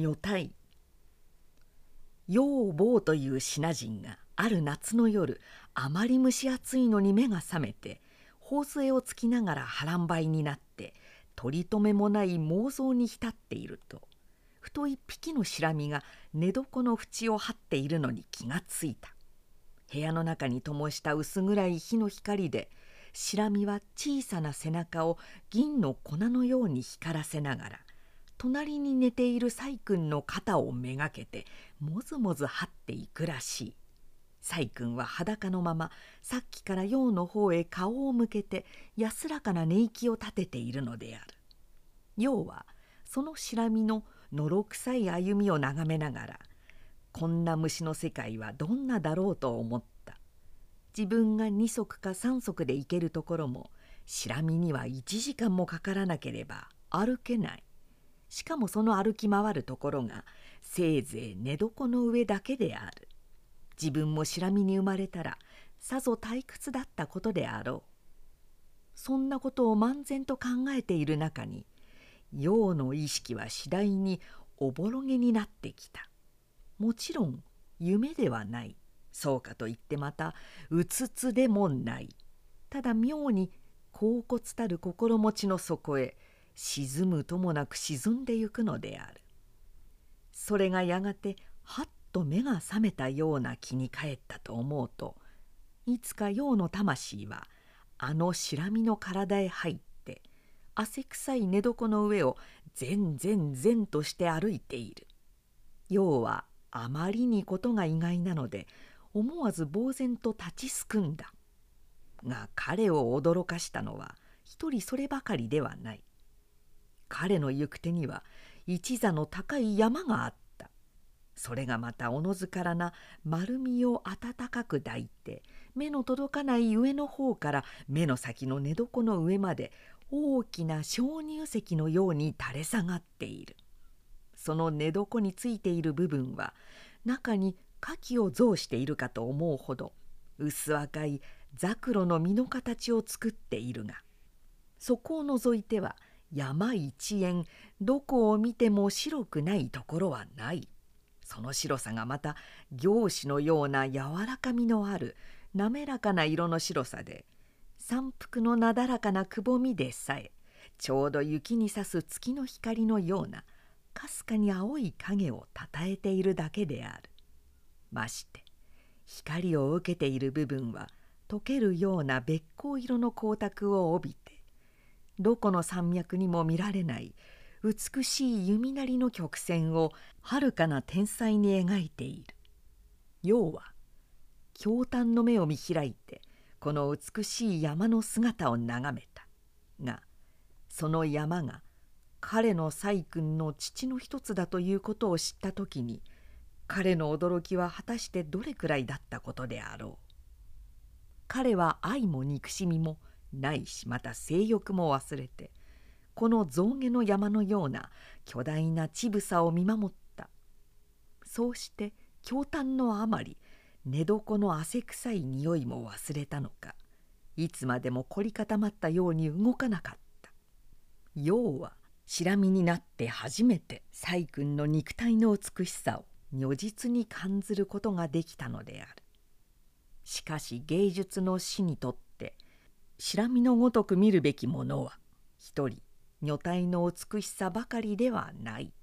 女体。養坊という品人がある夏の夜あまり蒸し暑いのに目が覚めて頬杖をつきながら波乱張りになって取り留めもない妄想に浸っているとふと一匹のシラミが寝床の縁を張っているのに気がついた。部屋の中に灯した薄暗い火の光でシラミは小さな背中を銀の粉のように光らせながら隣に寝ている細君の肩をめがけてもずもず張っていくらしい。細君は裸のままさっきから陽の方へ顔を向けて安らかな寝息を立てているのである。陽はそのしらみののろくさい歩みを眺めながらこんな虫の世界はどんなだろうと思った。自分が二足か三足で行けるところもしらみには1時間もかからなければ歩けない。しかもその歩き回るところがせいぜい寝床の上だけである。自分もしらみに生まれたらさぞ退屈だったことであろう。そんなことを漫然と考えている中に陽の意識は次第におぼろげになってきた。もちろん夢ではない。そうかといってまたうつつでもない。ただ妙に恍惚たる心持ちの底へ沈むともなく沈んでゆくのである。それがやがてはっと目が覚めたような気に帰ったと思うといつか陽の魂はあの白身の体へ入って汗臭い寝床の上を全然然として歩いている。陽はあまりにことが意外なので思わず呆然と立ちすくんだ。が彼を驚かしたのは一人そればかりではない。彼の行く手には一座の高い山があった。それがまたおのずからな丸みを温かく抱いて目の届かない上の方から目の先の寝床の上まで大きな鍾乳石のように垂れ下がっている。その寝床についている部分は中に牡蠣を象しているかと思うほど薄赤いザクロの実の形を作っているがそこを除いては山一円どこを見ても白くないところはない。その白さがまた凝視のような柔らかみのある滑らかな色の白さで山腹のなだらかなくぼみでさえちょうど雪にさす月の光のようなかすかに青い影をたたえているだけである。まして光を受けている部分は溶けるようなべっこう色の光沢を帯びてどこの山脈にも見られない美しい弓なりの曲線をはるかな天才に描いている。要は驚嘆の目を見開いてこの美しい山の姿を眺めた。がその山が彼の細君の父の一つだということを知った時に彼の驚きは果たしてどれくらいだったことであろう。彼は愛も憎しみもないしまた性欲も忘れてこの象牙の山のような巨大な乳房を見守った。そうして驚嘆のあまり寝床の汗臭い匂いも忘れたのかいつまでも凝り固まったように動かなかった。要は白身になって初めて細君の肉体の美しさを如実に感ずることができたのである。しかし芸術の死にとって白身のごとく見るべきものは一人女体の美しさばかりではない。